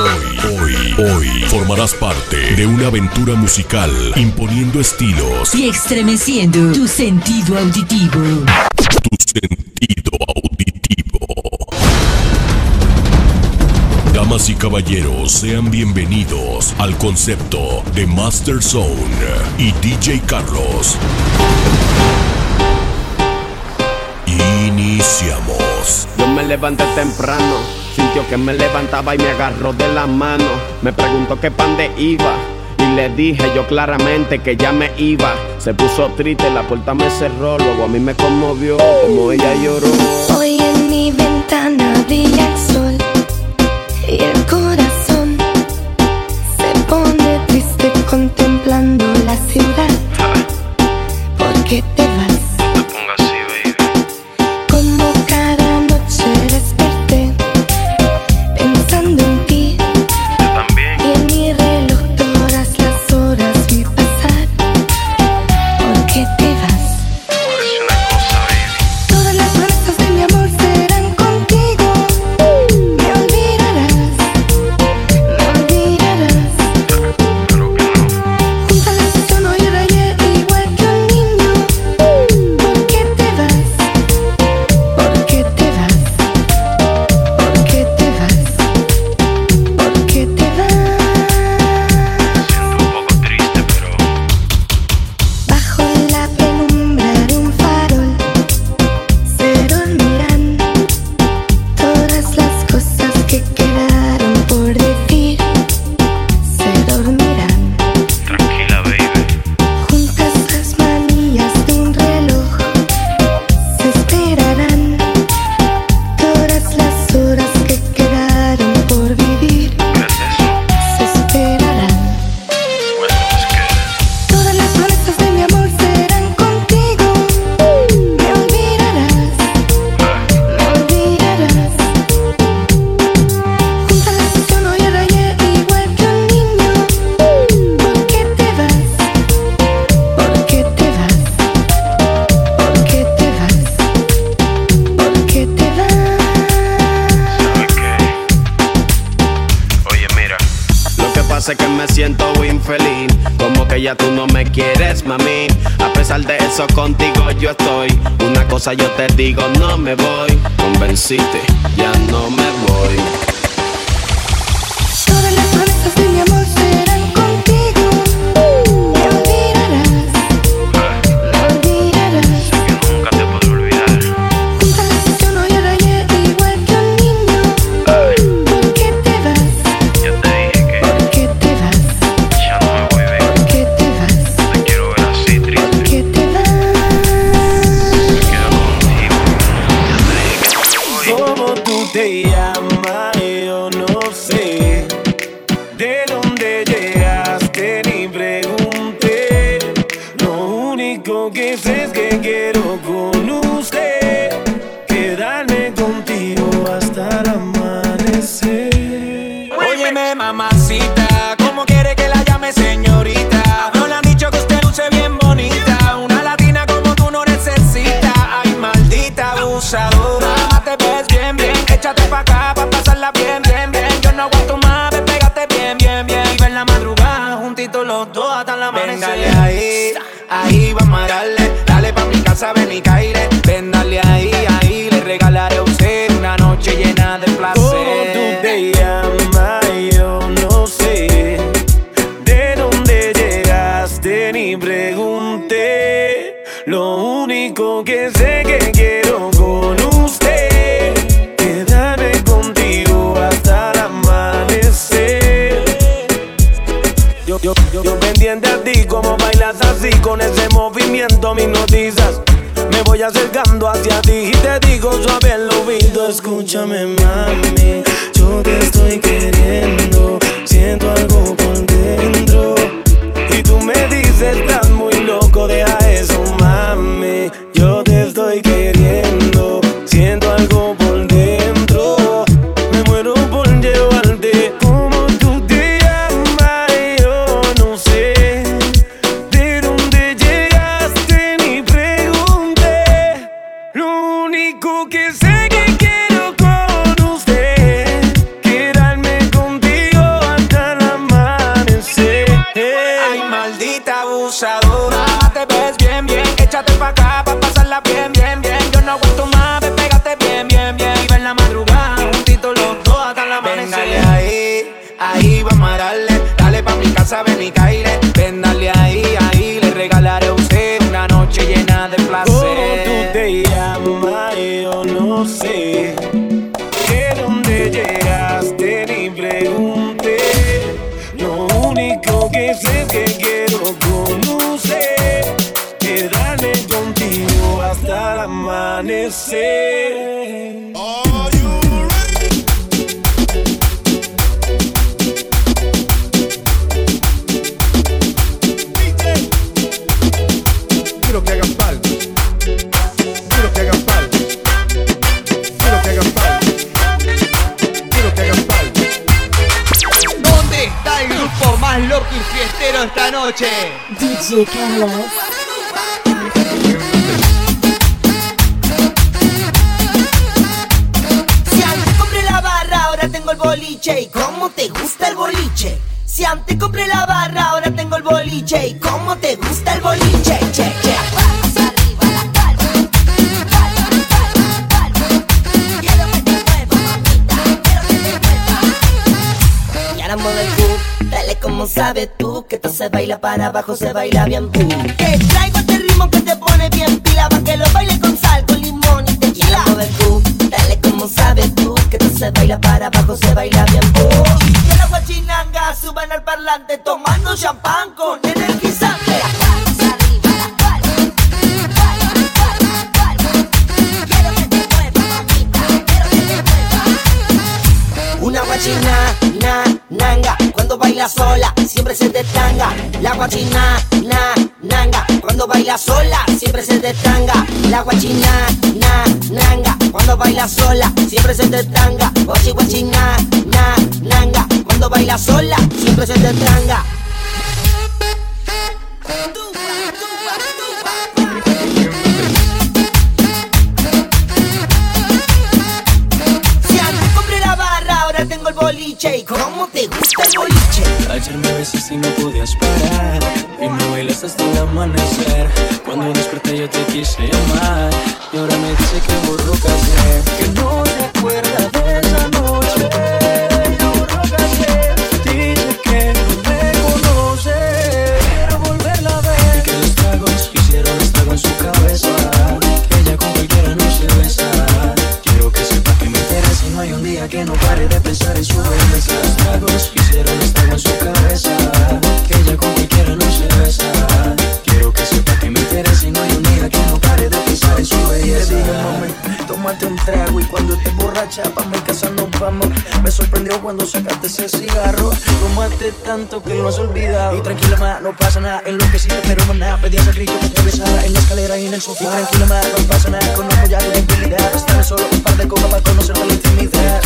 Hoy, hoy, hoy formarás parte de una aventura musical imponiendo estilos y estremeciendo tu sentido auditivo. Tu sentido auditivo. Damas y caballeros, sean bienvenidos al concepto de Master Zone y DJ Carlos. Iniciamos. Yo me levanté temprano Sintió que me levantaba y me agarró de la mano. Me preguntó qué pan de iba. Y le dije yo claramente que ya me iba. Se puso triste, la puerta me cerró. Luego a mí me conmovió como ella lloró. Hoy en mi ventana vi el sol. Y el corazón se pone triste contemplando la ciudad. Ah. Porque te eso contigo yo estoy. Una cosa yo te digo, no me voy. convenciste ya no me voy. movimiento mis noticias, Me voy acercando hacia ti y te digo suave el oído. Escúchame, mami, yo te estoy queriendo. Siento algo contigo Si antes compré la barra, ahora tengo el boliche. Cómo te gusta el boliche. Si antes compré la barra, ahora tengo el boliche. Y cómo se baila para abajo, se baila bien boom. Te traigo este ritmo que te pone bien pila, pa' que lo baile con sal, con limón y tequila. Dale, tú, como sabes tú, que tú se baila para abajo, se baila bien boom. Y la guachinanga suban al parlante, tomando champán con energizante. Una guachinanga baila sola, siempre se detanga. La guachina, na, nanga. Cuando baila sola, siempre se detanga. La guachina, na, nanga. Cuando baila sola, siempre se detanga. Guachi guachina, na, nanga. Cuando baila sola, siempre se detanga. boliche y cómo te gusta el boliche. Ayer me besas y no podías parar. Y me bailas hasta el amanecer. Cuando desperté yo te quise llamar. Y ahora me dice que borró casé. Que no se acuerda de esa noche. tómate un trago y cuando estés borracha pa' mi casa nos vamos. Me sorprendió cuando sacaste ese cigarro. Tomaste tanto que lo has olvidado. Y tranquila ma, no pasa nada, enloquecida pero maná. Pedías a grito que te besara en la escalera y en el sofá. Y tranquila ma, no pasa nada, conozco ya tu debilidad. Estaré solo un par de copas para conocer la intimidad.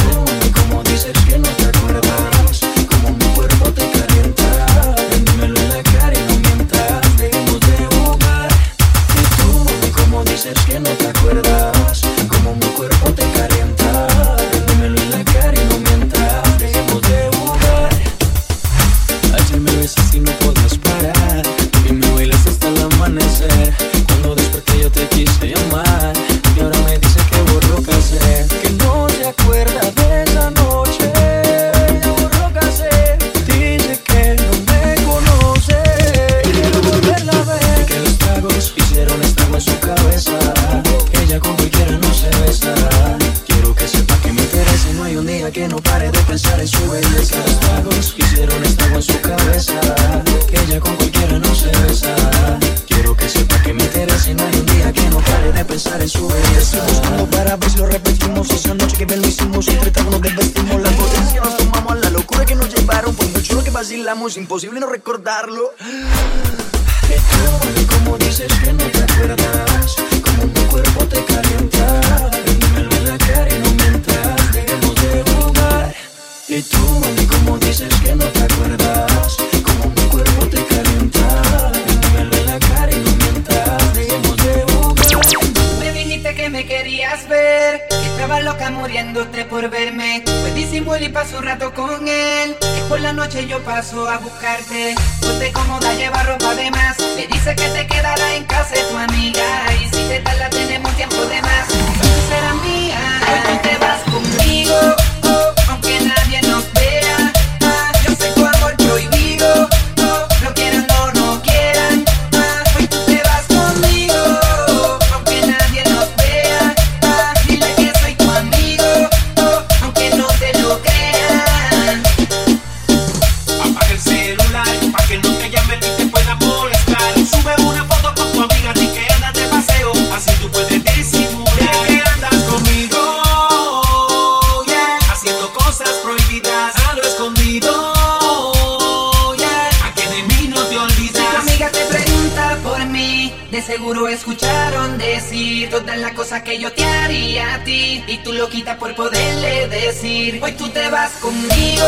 que yo te haría a ti y tú lo quita por poderle decir hoy tú te vas conmigo,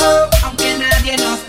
oh, aunque nadie nos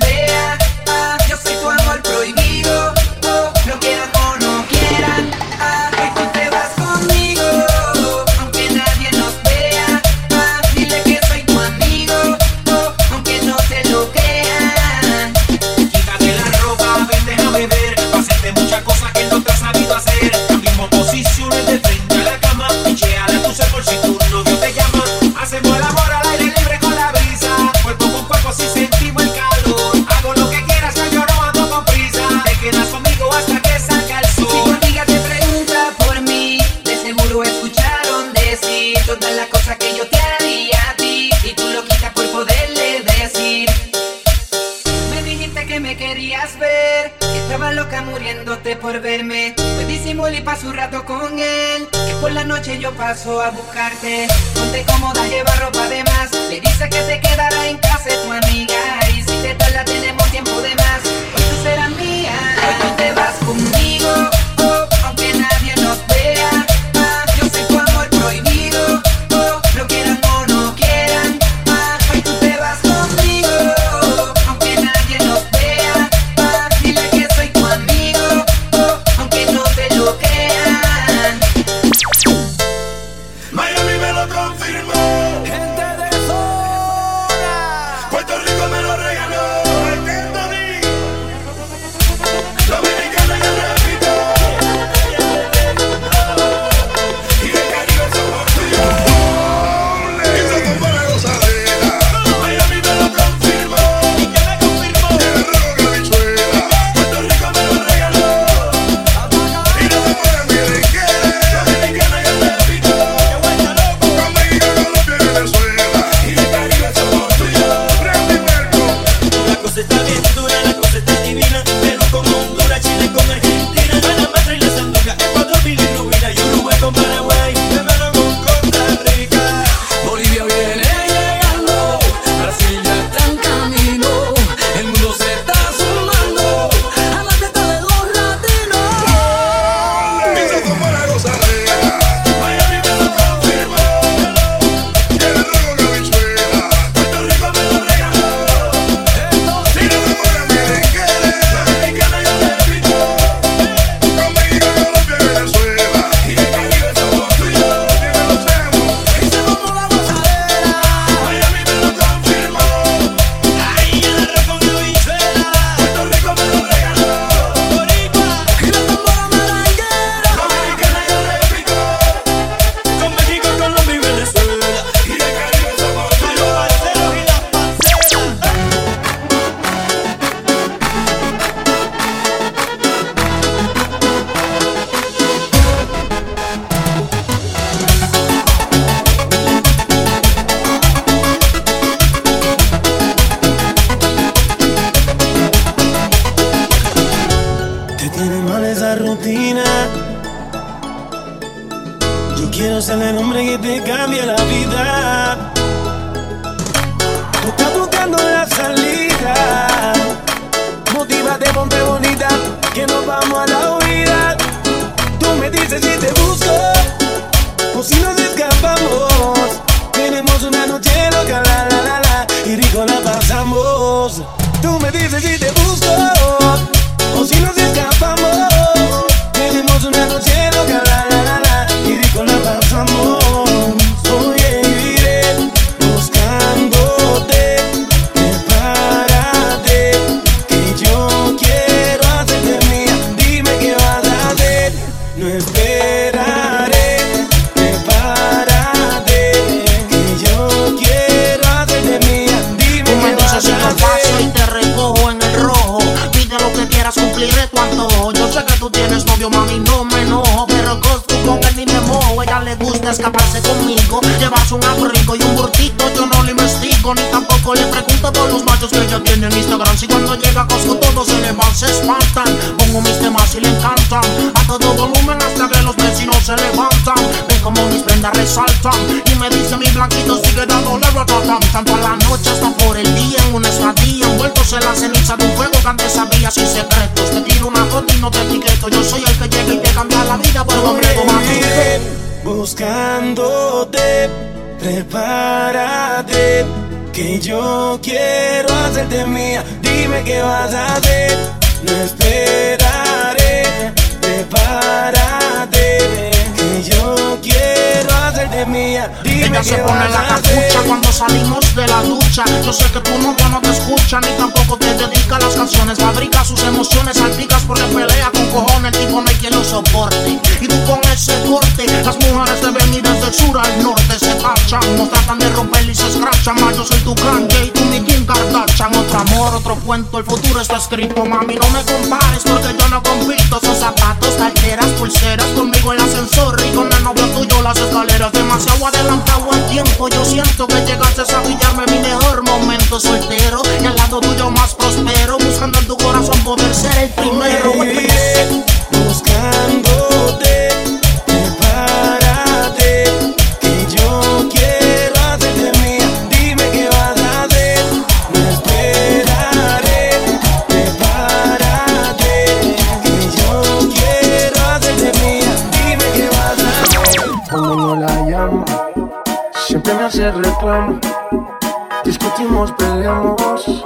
paso a buscarte. Ponte cómoda, lleva ropa de más. Le dice que se quedará en casa banda resalta Y me dice mi blanquito sigue dándole rotatam Tanto a la noche hasta por el día en una estadía Envueltos en la ceniza de un fuego que antes sabía sin secretos Te tiro una foto y no te etiqueto Yo soy el que llega y te cambia la vida por un hombre Buscándote, prepárate Que yo quiero hacerte mía. Dime qué vas a hacer, no esperaré. Prepárate mía. Dime Ella se pone la a capucha cuando salimos de la ducha. Yo sé que tu novia no te escucha, ni tampoco te dedica las canciones. Fabrica sus emociones, salpicas porque pelea con cojones. El tipo no hay quien lo soporte. Y tú con ese corte, las mujeres ven y desde el sur al norte se tachan. Nos tratan de romper y se escrachan. Más yo soy tu Kanye y tú mi Kim Kardashian. Otro amor, otro cuento, el futuro está escrito. Mami, no me compares porque yo no compito. Son zapatos, carteras, pulseras. Conmigo el ascensor y con el novio tuyo las escaleras. Demasiado adelantado el tiempo. Yo siento que llegaste a pillarme mi mejor momento soltero. Y al lado tuyo más prospero. Buscando en tu corazón poder ser el primero. Buscándote, prepárate, Discutimos, peleamos.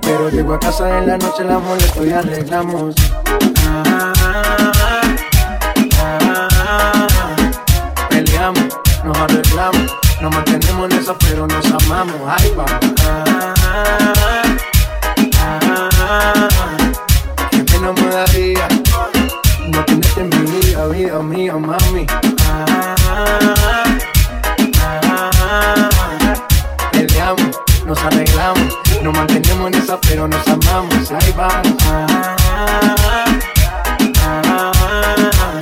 Pero llego a casa en la noche, la molesto y arreglamos. Ah, ah, ah. Peleamos, nos arreglamos. Nos mantenemos en eso, pero nos amamos. Ay, vamos. Ah, ah, ah. Qué pena me daría no tenerte en mi vida, vida mía, mami. Ah, Peleamos, nos arreglamos, nos mantenemos en esa, pero nos amamos. Ahí vamos. Ah, ah, ah.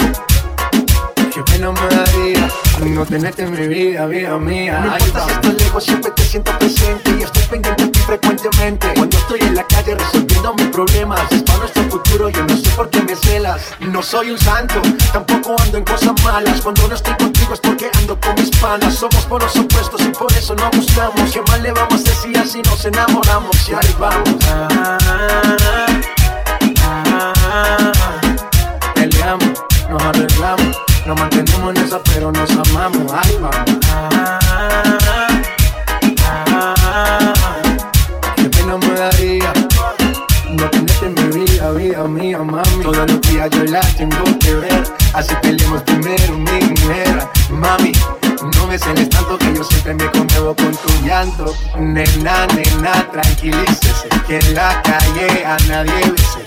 Qué pena me daría no tenerte en mi vida, vida mía. No importa si estoy lejos, siempre te siento presente y estoy pendiente frecuentemente. Cuando estoy en la calle resolviendo mis problemas, es para nuestro futuro, yo no sé por qué me celas. No soy un santo, tampoco ando en cosas malas. Cuando no estoy contigo es porque ando con mis panas. Somos por los opuestos y por eso no gustamos. ¿Qué más le vamos a hacer si nos enamoramos? Y ahí vamos. Ah. Peleamos, nos arreglamos, nos mantenemos en esa, pero nos amamos. Ahí vamos. Vida mía, mami. Todos los días yo la tengo que ver, así peleemos primero, mi mujer. Mami, no me celes tanto que yo siempre me conmuevo con tu llanto. Nena, nena, tranquilícese, que en la calle a nadie bese.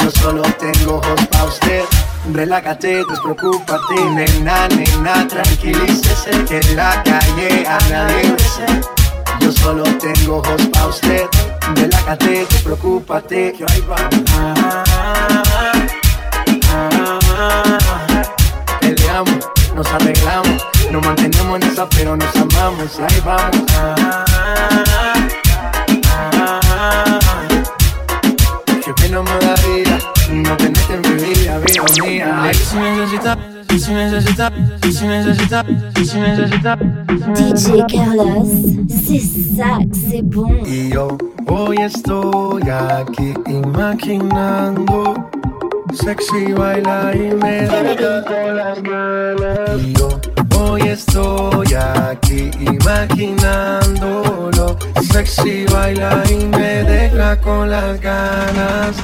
Yo solo tengo ojos pa' usted. Relájate, despreocúpate, nena, nena, tranquilícese, que en la calle a nadie bese. Yo solo tengo ojos pa' usted. Relájate, despreocúpate, que ahí vamos. Ah, ah, ah. Peleamos, nos arreglamos, nos mantenemos en esa, pero nos amamos. Ahí vamos. Qué pena me daría no tenerte en mi vida, vida mía. Ay, si necesitas, DJ Carlos, c'est ça que c'est bon. Y yo hoy estoy aquí imaginando sexy baila y me con las ganas. Y yo hoy estoy aquí imaginándolo. Sexy baila y me deja con las ganas.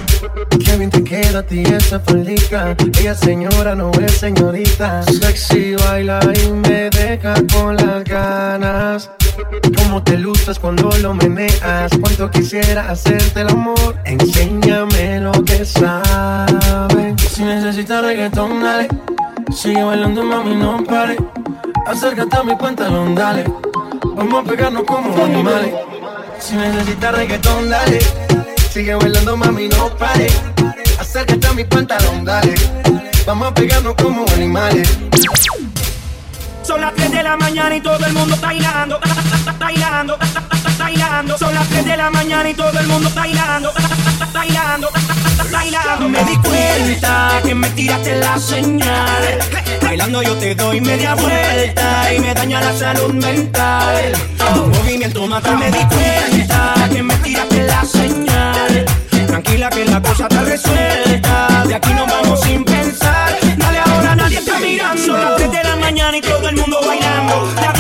Qué bien te queda a ti esa faldita. Ella señora no es señorita. Sexy baila y me deja con las ganas. Cómo te luces cuando lo meneas Cuánto quisiera hacerte el amor Enséñame lo que sabes. Si necesitas reggaetón, dale Sigue bailando, mami, no pare Acércate a mi pantalón, dale Vamos a pegarnos como animales Si necesitas reggaetón, dale Sigue bailando, mami, no pare. Acércate a mi pantalón, dale. Vamos a pegarnos como animales. Son las 3 de la mañana y todo el mundo bailando, bailando bailando. Son las 3 de la mañana y todo el mundo bailando. Bailando, bailando. Me di cuenta que me tiraste la señal. Bailando yo te doy media vuelta y me daña la salud mental. Tu movimiento mata. Me di cuenta que me tiraste la señal. Tranquila que la cosa está resuelta. De aquí nos vamos sin pensar. Dale ahora, nadie está mirando. Son las 3 de la mañana y todo el mundo bailando.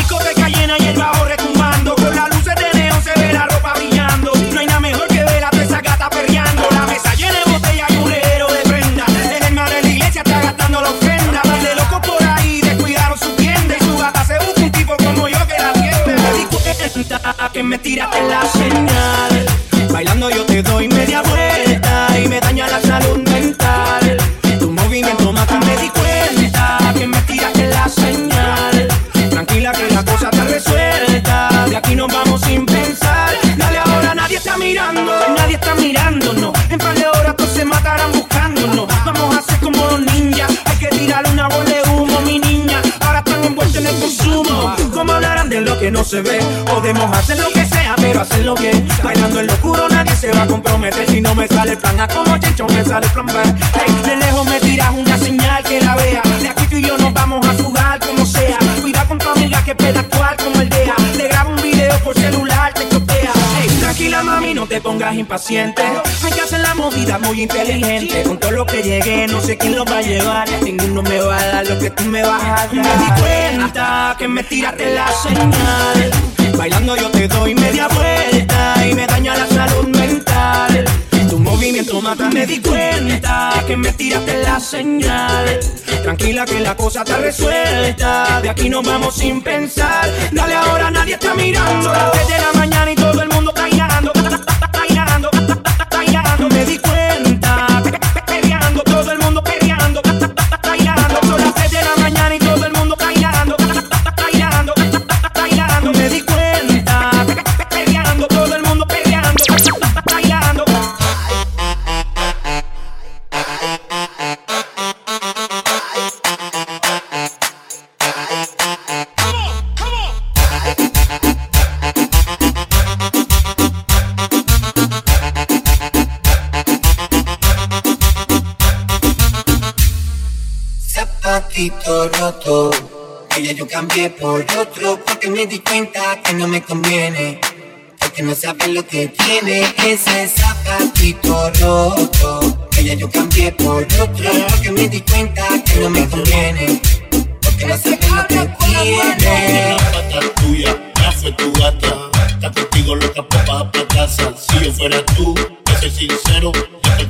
Me tiraste la señal. Bailando yo te doy media vuelta se ve? Podemos hacer lo que sea, pero hacer lo que Bailando en lo oscuro nadie se va a comprometer. Si no me sale el plan A como chencho, me sale el plan de lejos me tiras una señal que la vea. De aquí tú y yo nos vamos a jugar como sea. Cuida con tu amiga que pueda actuar no te pongas impaciente. Hay que hacer la movida muy inteligente. Con todo lo que llegué, no sé quién lo va a llevar. Ninguno me va a dar lo que tú me vas. Me di cuenta que me tiraste la señal. Bailando yo te doy media vuelta y me daña la salud mental. Tu movimiento mata, me di cuenta que me tiraste la señal. Tranquila que la cosa está resuelta, de aquí nos vamos sin pensar. Dale ahora, nadie está mirando. Las 3 de la mañana y todo el bailando. Me di cuenta, Ya yo cambié por otro porque me di cuenta que no me conviene. Porque no sabes lo que tiene ese zapatito roto. Ya yo cambié por otro porque me di cuenta que no me conviene. Porque no sabes lo que tiene. La tuya, tu gata. Está loca papá pa' casa. Si yo fuera tú, que soy sincero,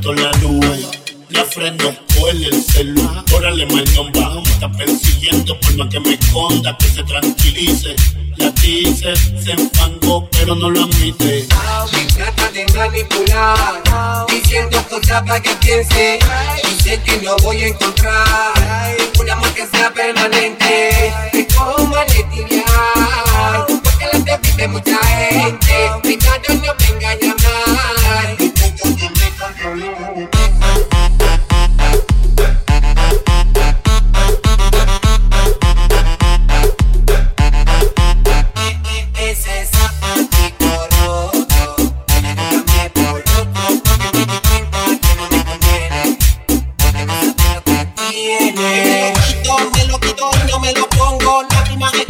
yo la luz. La freno, coge el celu, órale nomba Me está persiguiendo por más que me esconda, que se tranquilice. La dice, se enfangó, pero no lo admite. Me trata de manipular, diciendo cosas para que piense. Y sé que no voy a encontrar un amor que sea permanente. Me cojo maletiviar, porque la te vive mucha gente. Cuidado, no me engaña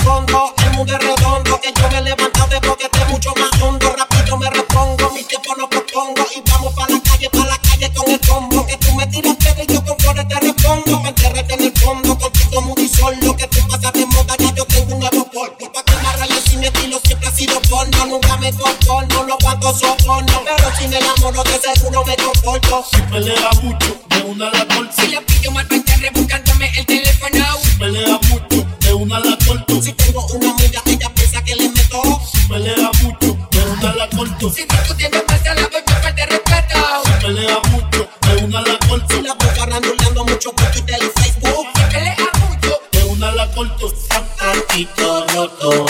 escondo, el mundo es redondo, que yo me he levantado de porque esté mucho más hondo, rápido me repongo, mi tiempo no propongo, y vamos pa' la calle, pa' la calle con el combo, que tú me tiras piedra y yo con flores te respondo, me enterrete en el fondo, contigo muy solo, que tú pasas de moda, ya yo tengo un nuevo polvo, pa' que me rayes y mi estilo siempre ha sido porno, nunca me conformo, no cuanto soporno, pero si me enamoro de seguro me comporto. Si pelea mucho, de una la corto. Si la pillo mal buscándome el teléfono. Si pelea mucho, una la corto. Si tengo una amiga, ella piensa que le meto. Pelea mucho, de una la corto. Si discutiendo pasa la voy falta de respeto. Pelea mucho, de una la corto. Si la boca randuleando mucho por Twitter y Facebook. Pelea mucho, de una la corto. Zapatito roto.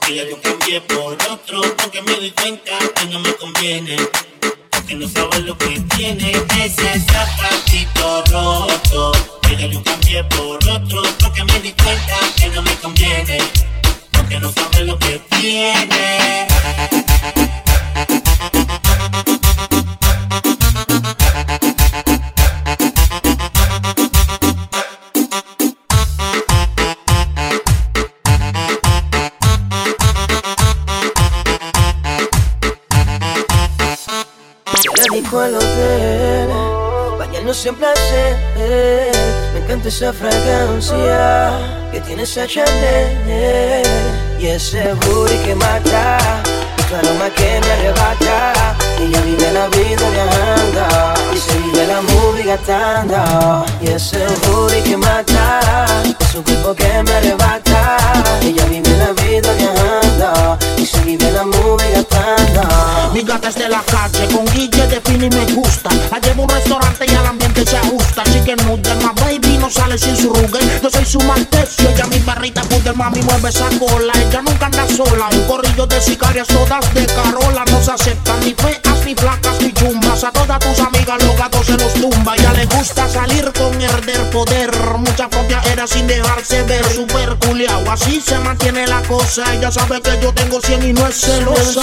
Que ya yo cambié por otro, porque me di cuenta que no me conviene. Porque no sabes lo que tiene ese zapatito roto. Que yo cambié por otro, porque me di cuenta que no me conviene. Porque no sabes lo que tiene. Se dijo Esa fragancia Que tiene esa Chanel Y ese booty que mata Tu aroma que me arrebata Ella vive la vida viajando Y se vive la movie gastando Y ese booty que mata Es un cuerpo que me arrebata Ella vive la vida viajando Y se vive la movie gastando. Mi gata es de la calle, con Guille define y me gusta. La llevo a un restaurante y al ambiente se ajusta. Chicken noodle, my baby no sale sin su rugue. Yo soy su maltecio, ella mi perrita puta, mami mueve esa cola. Ella nunca anda sola, un corrillo de sicarias todas de Carola. No se aceptan ni feas, ni flacas, ni chumbas. A todas tus amigas los gatos se los tumba. Ya le gusta salir con herder poder. Mucha sin dejarse ver. Super culiao, así se mantiene la cosa. Ella sabe que yo tengo 100 y no es celosa.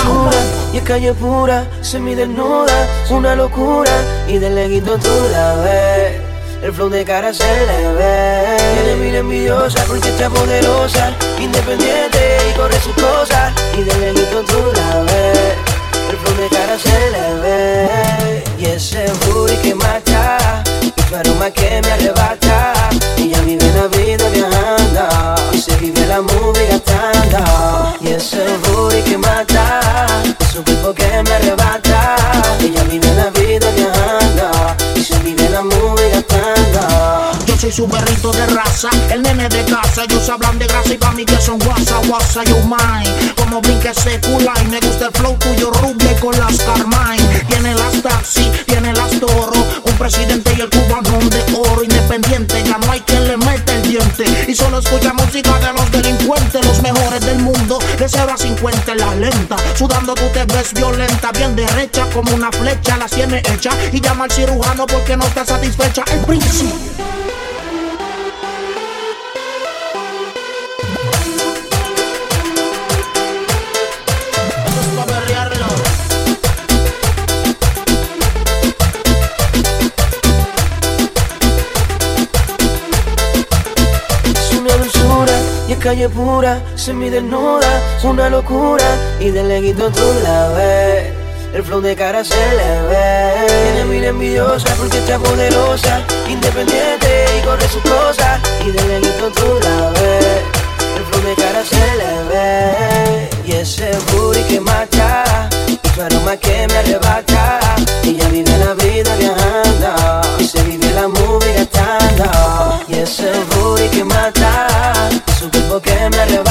y es calle pura, semi desnuda, una locura y de leguito tú la ves. El flow de cara se le ve. Tiene mira envidiosa porque está poderosa, independiente y corre sus cosas y de leguito tú la ves. El flow de cara se le ve y ese booty que mata y tu aroma que me arrebata. Su me arrebata. Ella vive la vida viajando y se vive la movie. Yo soy su perrito de raza, el nene de casa. Ellos hablan de grasa y pa' mí que son guasa, guasa, yo mine. Como brinque ese y me gusta el flow tuyo rubia con las Carmine. Tiene las taxi, tiene las toro. Un presidente y el cubano de oro independiente. Ya no hay quien le mete el diente. Y solo escucha música de los delincuentes, De 0 a 50 en la lenta. Sudando tú te ves violenta, bien derecha como una flecha. Las tiene hecha y llama al cirujano porque no está satisfecha. El príncipe. Calle pura, desnuda, una locura y de leguito tú la ves. El flow de cara se le ve. Tiene mira envidiosa porque está poderosa, independiente y corre sus cosas y de leguito tú la ves. El flow de cara se le ve y ese booty que mata tu aroma que me arrebata. Ella vive la vida viajando y se vive la movie gastando y ese su cuerpo que me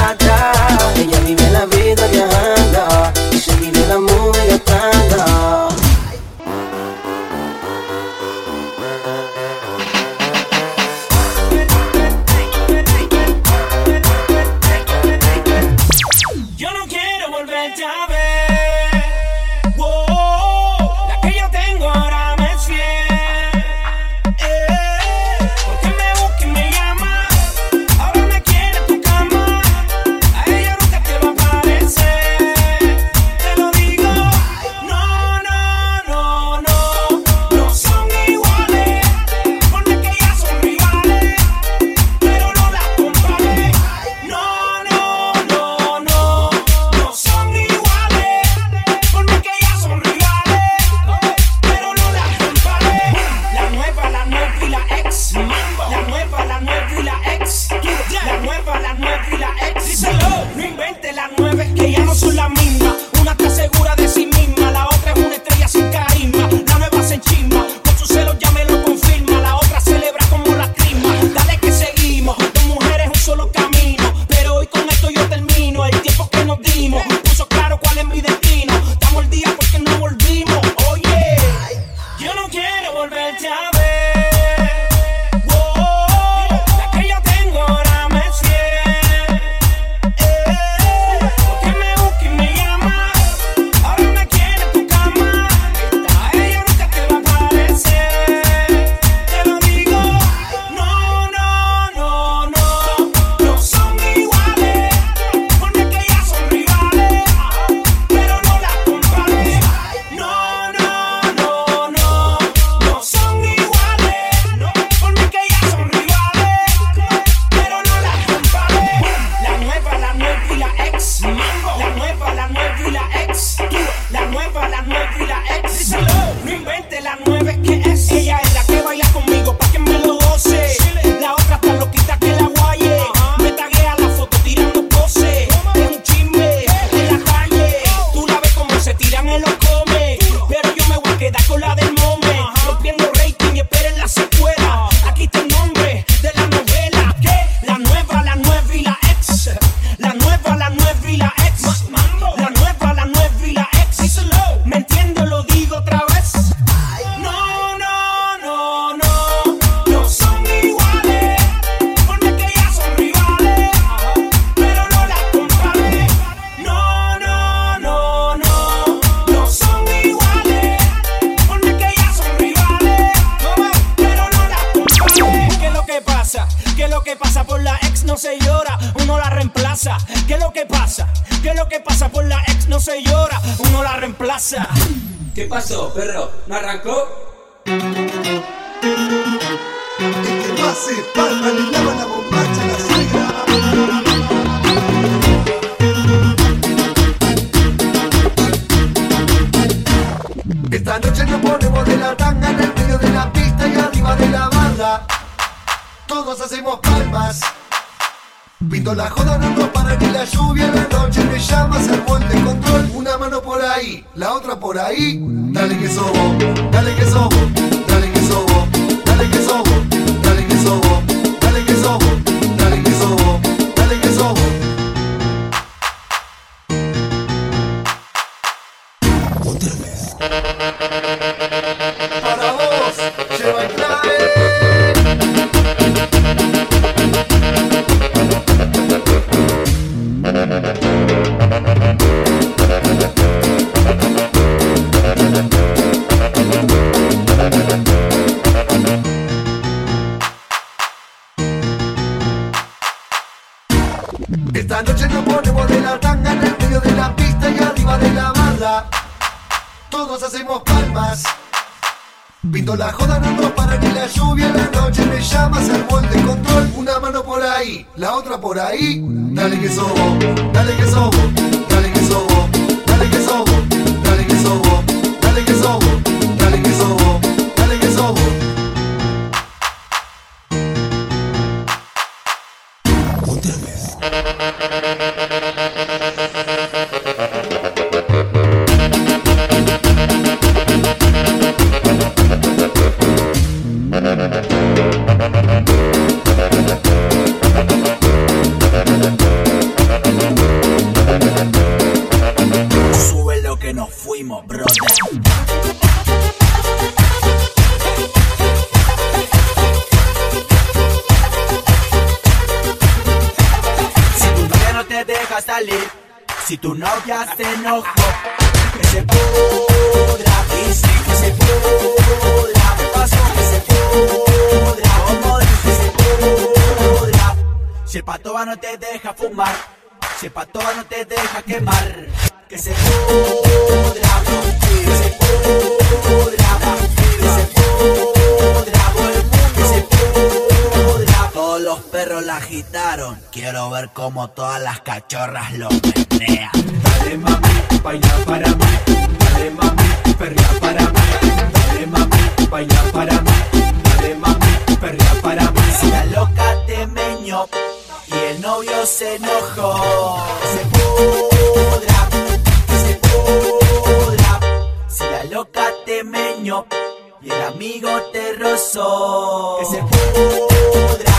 ¿Qué pasó, perro? ¿No arrancó? Hace palma, le lava la bombacha la suegra. Esta noche nos ponemos de la tanga en el medio de la pista y arriba de la banda. Todos hacemos palmas. Pinto la joda, no para ni la lluvia en la noche me llama, se armó el descontrol. Una mano por ahí, la otra por ahí. Dale que sobo, dale que sobo, dale que sobo, dale que sobo, dale que sobo, dale que sobo, dale que sobo, dale que. Salir, si tu novia se enojó, que se pudra, sí, que se pudra, ¿qué pasó? Que se pudra, como que se pudra. Si el patoba no te deja fumar, si el patoba no te deja quemar, que se pudra, que se pudra, que se pudra, Todos los perros la agitaron, quiero ver cómo todas las cachorras lo menean. Dale mami, baila para mí. Dale mami, perrea para mí. Dale mami, baila para mí. Dale mami, perrea para mí. Si la loca te meñó y el novio se enojó, que se pudra, que se pudra. Si la loca te meñó y el amigo te rozó, que se pudra,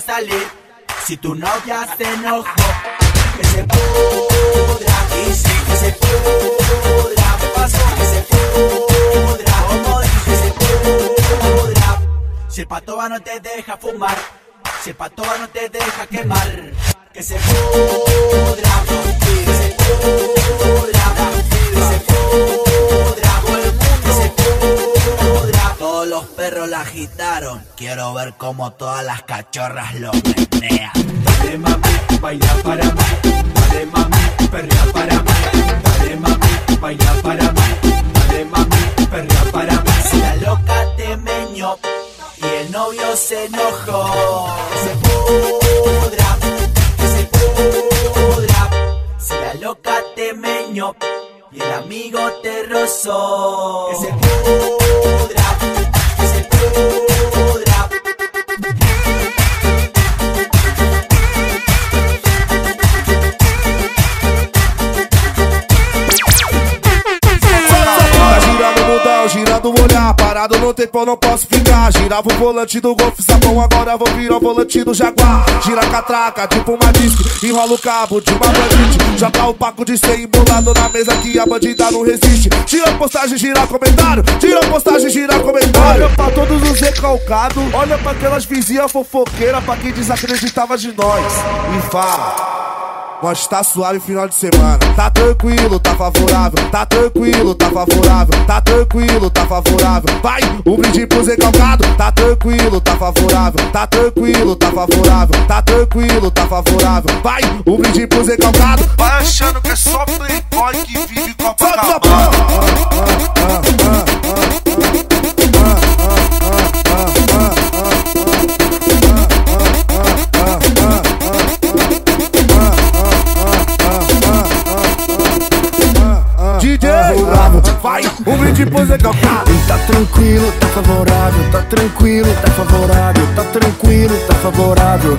salir, si tu novia se enojó, que se pudra, y sí, que se pudra, ¿qué pasó? Que se pudra, como dije, se pudra. Si el patoba no te deja fumar, si el patoba no te deja quemar, que se pudra, que se pudra, que se pudra, todo el mundo se pudra. Todos los perros la agitaron, quiero ver cómo todas las cachorras lo menean. Dale mami, baila para mí. Dale mami, perrea para mí. Dale mami, baila para mí. Dale mami, perrea para mí. Si la loca te meñó y el novio se enojó, se pudra, Si la loca te meñó y el amigo te rozó, que se Parado no tempo, não posso ficar. Girava o volante do Golf Sapão, agora vou virar o volante do Jaguar. Gira a catraca, tipo uma disque. Enrola o cabo de uma bandite. Joga o paco de ser embolado na mesa que a bandida não resiste. Tira postagem, gira comentário. Tira postagem, gira comentário. Olha pra todos os recalcados. Olha pra aquelas vizinhas fofoqueiras. Pra quem desacreditava de nós. E fala. Nós tá suave final de semana. Tá tranquilo, tá favorável. Tá tranquilo, tá favorável. Tá tranquilo, tá favorável. Vai, um brinde pro Zé Calcado. Tá tranquilo, tá favorável. Tá tranquilo, tá favorável. Tá tranquilo, tá favorável. Vai, um brinde pro Zé Calcado. Vai achando que é só playboy que vive Copacabana. DJ um brinde pro Zé Calcado. Tá tranquilo, tá favorável, tá tranquilo, tá favorável, tá tranquilo, tá favorável.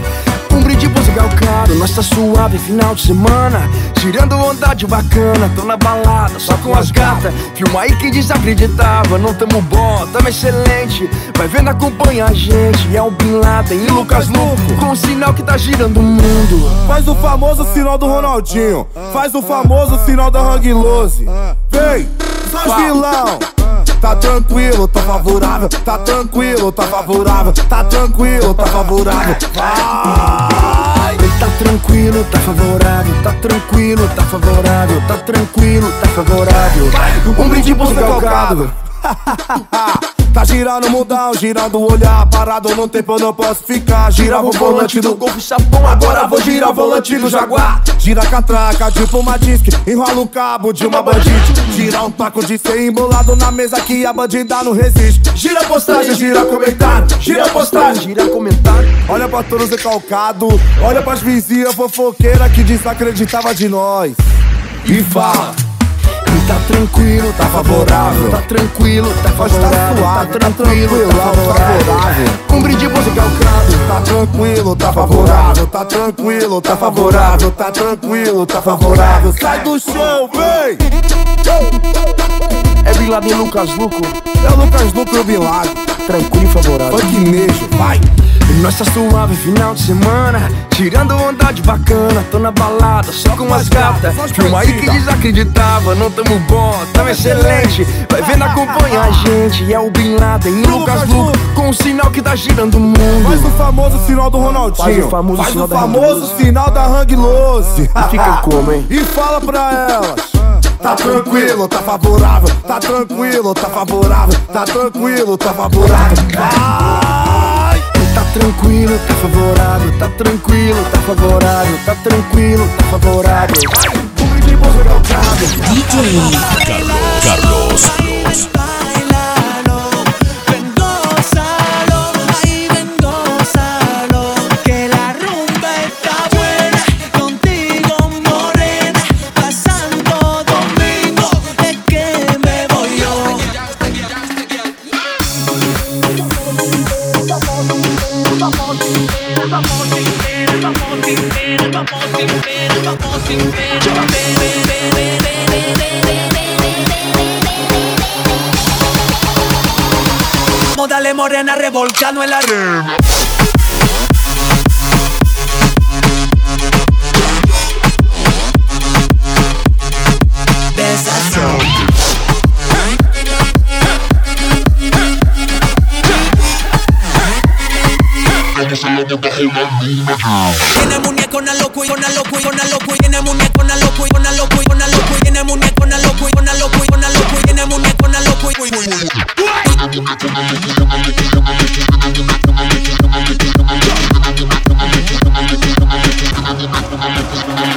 Um brinde pro Zé Galcado, nós tá suave final de semana. Tirando onda de bacana, tô na balada, só com as gatas. Filma aí quem desacreditava, não tamo bom, tamo excelente. Vai vendo, acompanha a gente. É o Bin Laden e Lucas Luco, com o sinal que tá girando o mundo. Faz o famoso sinal do Ronaldinho. Faz o famoso sinal da Hang Lose. Vem, faz vilão. Tá tranquilo, tá favorável. Tá tranquilo, tá favorável. Tá tranquilo, tá favorável. Vai! Tá tranquilo, tá favorável, tá tranquilo, tá favorável, tá tranquilo, tá favorável. Um brinde pro Zé Galcado. Tá girando o mundão, girando o olhar Parado no tempo eu não posso ficar. Girava o volante do Golf Chapão Agora vou girar o volante do Jaguar. Gira a catraca, tipo uma disque Enrola o cabo de uma bandite. Gira um taco de ser embolado na mesa Que a bandida não resiste. Gira postagem, gira comentário. Gira postagem, gira comentário. Olha pra todos recalcado Olha pras vizinhas fofoqueiras Que desacreditava de nós. E fala Tá tranquilo, tá favorável. Tá tranquilo, tá favorável. Tá tranquilo, tá favorável. Um brinde pro Zé Galcado. Tá tranquilo, tá favorável. Tá tranquilo, tá favorável. Tá tranquilo, tá favorável. Sai do chão, vem! É Bin Laden e Lucas Luco. É o Lucas Luco e o Bin Laden. Tranquilo e favorável. Funknejo, vai! Nós tá suave final de semana. Tirando onda de bacana Tô na balada só com as gatas. Filma aí que desacreditava Não tamo bom, tamo excelente. Vai vendo, acompanha a gente É o Bin Laden Lucas Luco Com o sinal que tá girando o mundo. Faz o famoso sinal do Ronaldinho. Faz o famoso Faz sinal o da famoso Hang sinal da Hang Lose E fica como, hein? E fala pra elas. Tá tranquilo, tá favorável Tá tranquilo, tá favorável Tá tranquilo, tá favorável. Vai! Tá tranquilo, tá favorável, tá tranquilo, tá favorável, tá tranquilo, tá favorável. DJ Carlos. Carlos. Dale morena, revolcando en la. Tiene muñeco na loco y una loco y una loco y tiene muñeco na loco y una loco y una loco y tiene muñeco na loco y una loco y una loco y tiene muñeco na loco y Que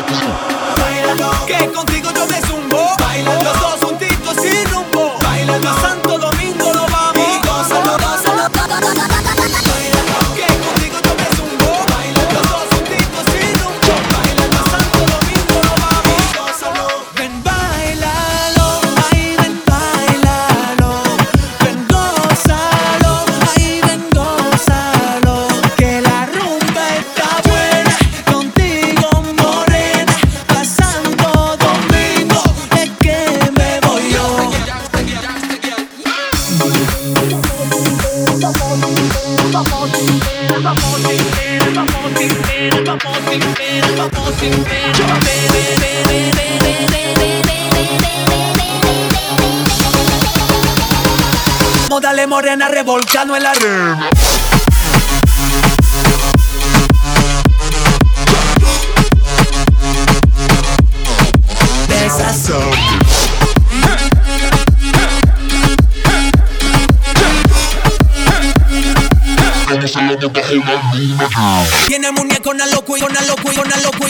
Tiene muñeco na loco y una loco y una loco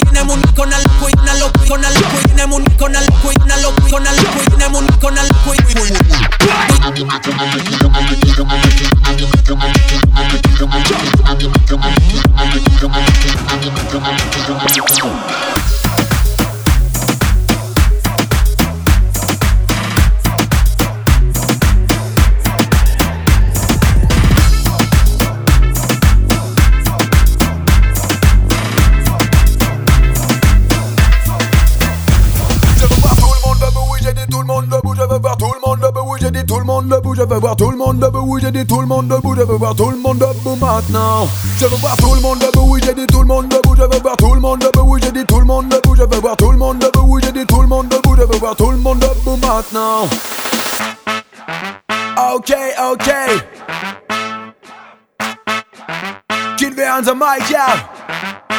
monde debout, je veux voir tout le monde debout, oui j'ai dit tout le monde debout, je veux voir tout le monde debout maintenant. Je veux voir tout le monde debout, j'ai dit tout le monde debout, je veux voir tout le monde debout, j'ai dit tout le monde debout, je veux voir tout le monde debout, j'ai dit tout le monde debout, je veux voir tout le monde debout maintenant. Ok, ok. Kid and Mike, yeah.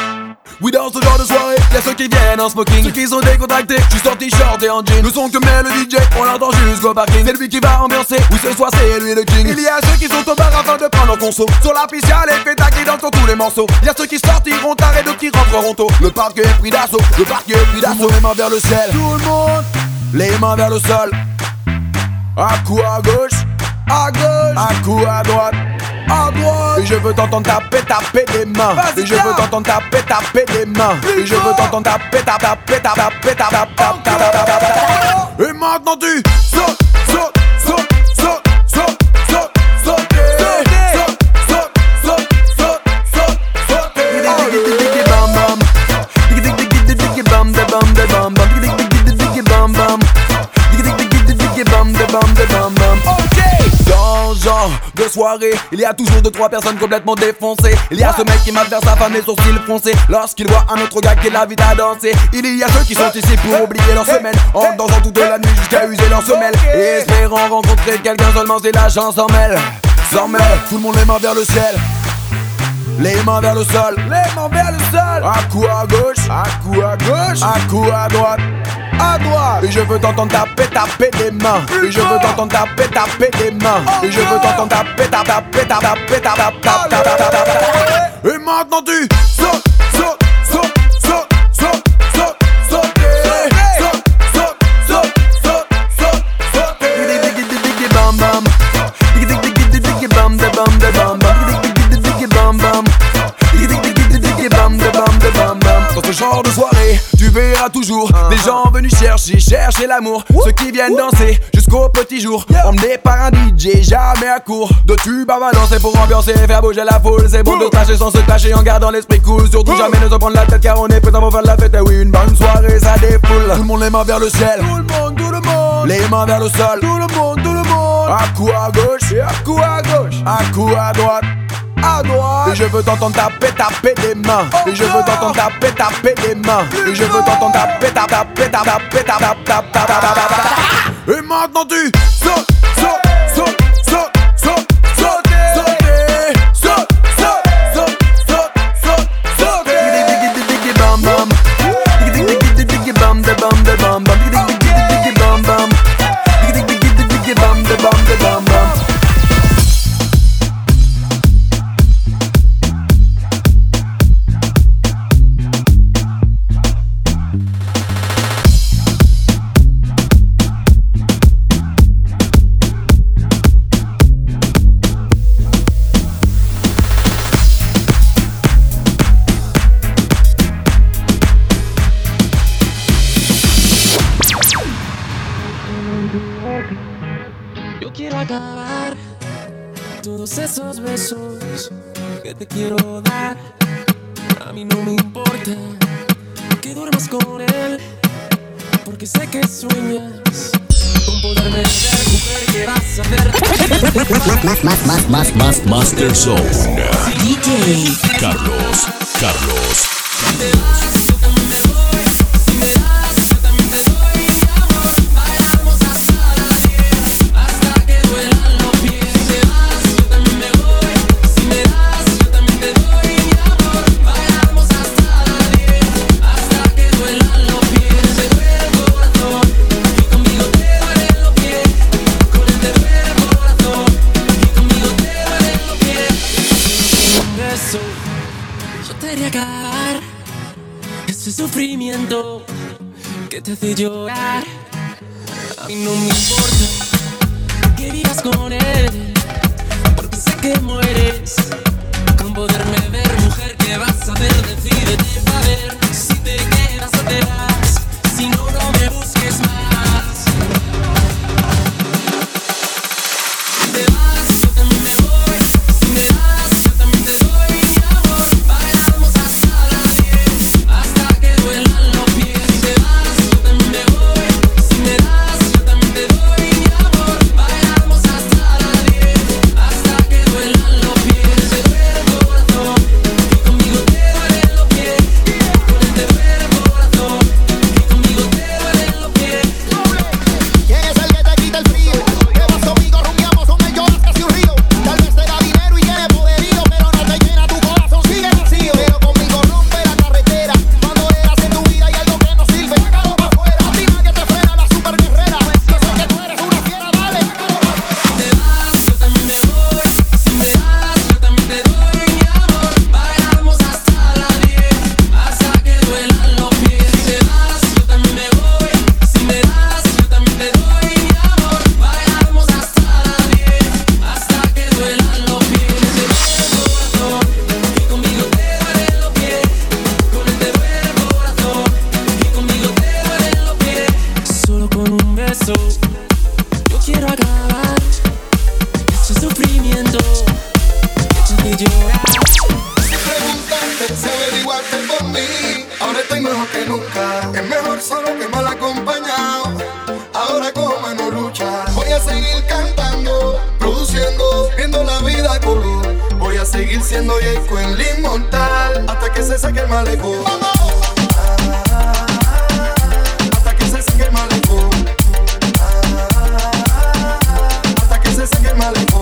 Oui dans ce genre de soirée, y'a ceux qui viennent en smoking, ceux qui sont décontractés, juste en t-shirt et en jean. Le son que met le DJ, on l'entend jusqu'au parking. C'est lui qui va ambiancer, oui ce soir c'est lui le king. Il y a ceux qui sont au bar afin de prendre en conso. Sur la piste y'a les fêtas qui dansent tous les morceaux. Y'a ceux qui sortiront tard et d'autres qui rentreront tôt. Le parc est pris d'assaut, le parc est pris d'assaut. Les mains vers le ciel, tout le monde, les mains vers le sol. À coup à gauche, à gauche, à coup à droite. À droite. Et je veux t'entendre taper, taper des mains. Et je veux t'entendre taper, taper des mains. Et je veux t'entendre taper, taper, taper, taper, taper, taper, taper, taper. Et maintenant tu sautes, sautes, de soirée, il y a toujours deux trois personnes complètement défoncées. Il y a ce mec qui m'a vers sa femme les sourcils foncés lorsqu'il voit un autre gars qui l'invite à danser. Il y a ceux qui sont ici pour oublier leur semaine en dansant toute la nuit jusqu'à user leur semelle et espérant rencontrer quelqu'un seulement si la chance s'en mêle. S'en mêle, tout le monde les mains vers le ciel. Les mains vers le sol, les mains vers le sol. À coup à gauche, à coup à gauche, à coup à droite, à droite. Et je veux t'entendre taper, taper des mains. Et je veux t'entendre taper, taper des mains. Et je veux t'entendre taper, taper, taper, taper, taper, taper, taper, taper. Et maintenant tu sautes, sautes, chercher, chercher l'amour. Ceux qui viennent danser jusqu'au petit jour. Emmenés par un DJ, jamais à court. De tubes à balancer pour ambiancer, faire bouger la foule. C'est bon de cracher sans se cacher en gardant l'esprit cool. Surtout jamais ne se prendre la tête car on est présent pour faire la fête. Et oui, une bonne soirée, ça défoule. Tout le monde les mains vers le ciel. Tout le monde, tout le monde. Les mains vers le sol. Tout le monde, tout le monde. À coup à gauche, et à coup à gauche. À coup à droite. À droite. Et je veux t'entendre taper, taper des mains. Et je veux t'entendre taper, taper des mains. Et je veux t'entendre taper, taper, taper, taper, taper, taper, taper, taper. Et maintenant tu sautes, sautes, sautes, sautes, te quiero dar. A mí no me importa que duermas con él, porque sé que sueñas con poderme ser mujer que vas a ver. Más, más, más, más, más, Master Zone. DJ Carlos, Carlos. te hace llorar. A mí no me importa que vivas con él, porque sé que mueres con poderme ver, mujer. ¿Qué vas a hacer? Decídete para ver si te quedas atrás. Voy a seguir cantando, produciendo, viendo la vida color. Voy a seguir siendo Jayco en Limontal hasta que se saque el malecón. Hasta que se saque el malecón. Hasta que se saque el malecón.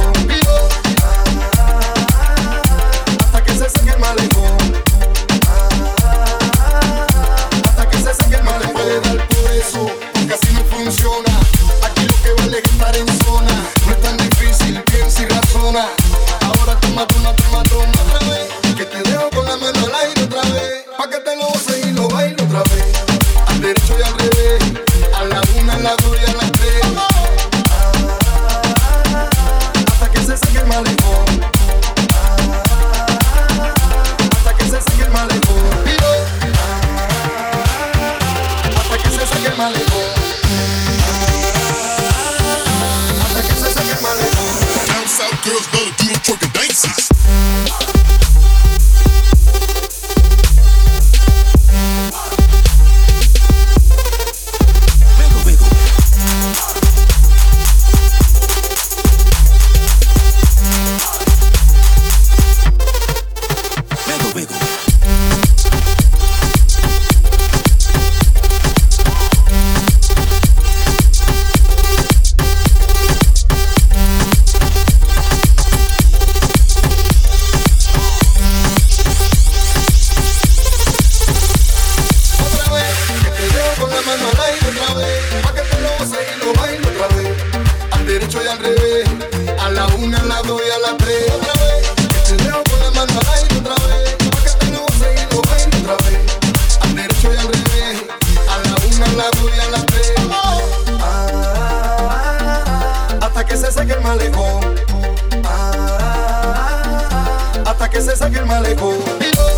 chaleco.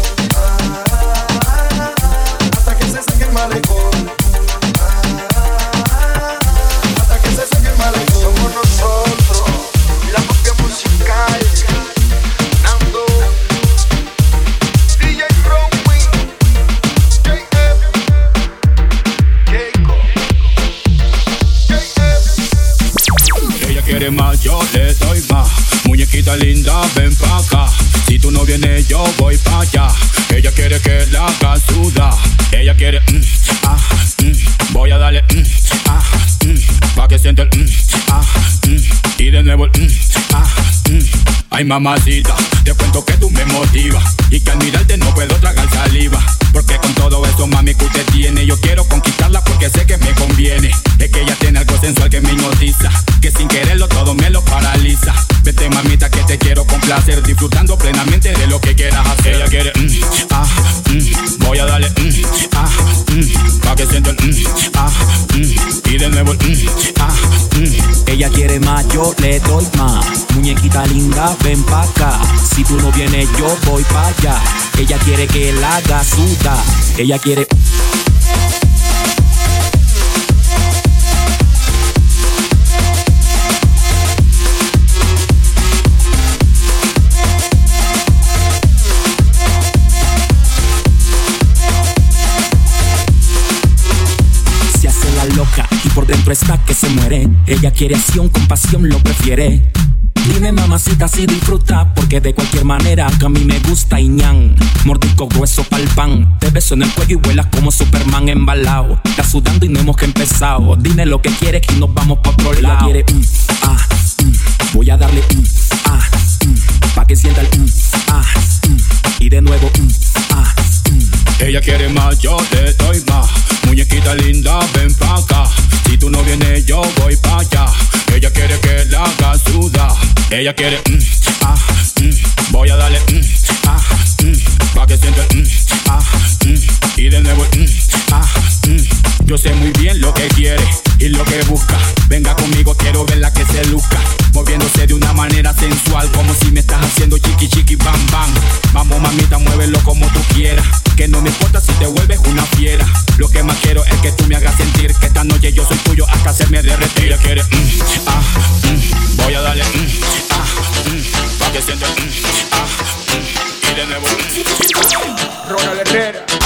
Mamacita, te cuento que tú me motivas y que al mirarte no puedo tragar saliva. Porque con todo eso mami que usted tiene, yo quiero conquistarla porque sé que me conviene. Es que ella tiene algo sensual que me hipnotiza, que sin quererlo todo me lo paraliza. Vete mamita que te quiero complacer, disfrutando plenamente de lo que quieras hacer. Ella quiere, mm, ah, mm, voy a darle, mm, ah, mm, pa' que sienta el, mm, ah, mm, y de nuevo mm. Ella quiere más, yo le doy más. Muñequita linda, ven pa' acá. Si tú no vienes, yo voy pa' allá. Ella quiere que la haga suda. Ella quiere. Que se muere. Ella quiere acción, con pasión lo prefiere. Dime mamacita si disfruta Porque de cualquier manera que a mí me gusta Iñan Mordisco grueso pa'l pan. Te beso en el cuello y vuelas como Superman embalado Está sudando y no hemos que empezado. Dime lo que quieres y nos vamos pa' otro lado. Ella quiere mm, ah, mm, Voy a darle mm, ah, mm, Pa' que sienta el mm, ah, mm, Y de nuevo mm, ah, Ella quiere más, yo te doy más. Muñequita linda, ven pa' acá. Ella quiere, mm, ah, mm, voy a darle, mm, ah, mm, pa' que sienta el, mm, ah, mm, y de nuevo, mm, ah. Yo sé muy bien lo que quiere y lo que busca. Venga conmigo, quiero verla que se luzca. Moviéndose de una manera sensual, como si me estás haciendo chiqui chiqui bam bam. Vamos mamita, muévelo como tú quieras. Que no me importa si te vuelves una fiera. Lo que más quiero es que tú me hagas sentir que esta noche yo soy tuyo hasta hacerme derretir. Ella quiere, mm, ah, mm, voy a darle, mm, ah, mm, pa' que sienta, mm, ah, mm, y de nuevo, mm. Ronald Herrera.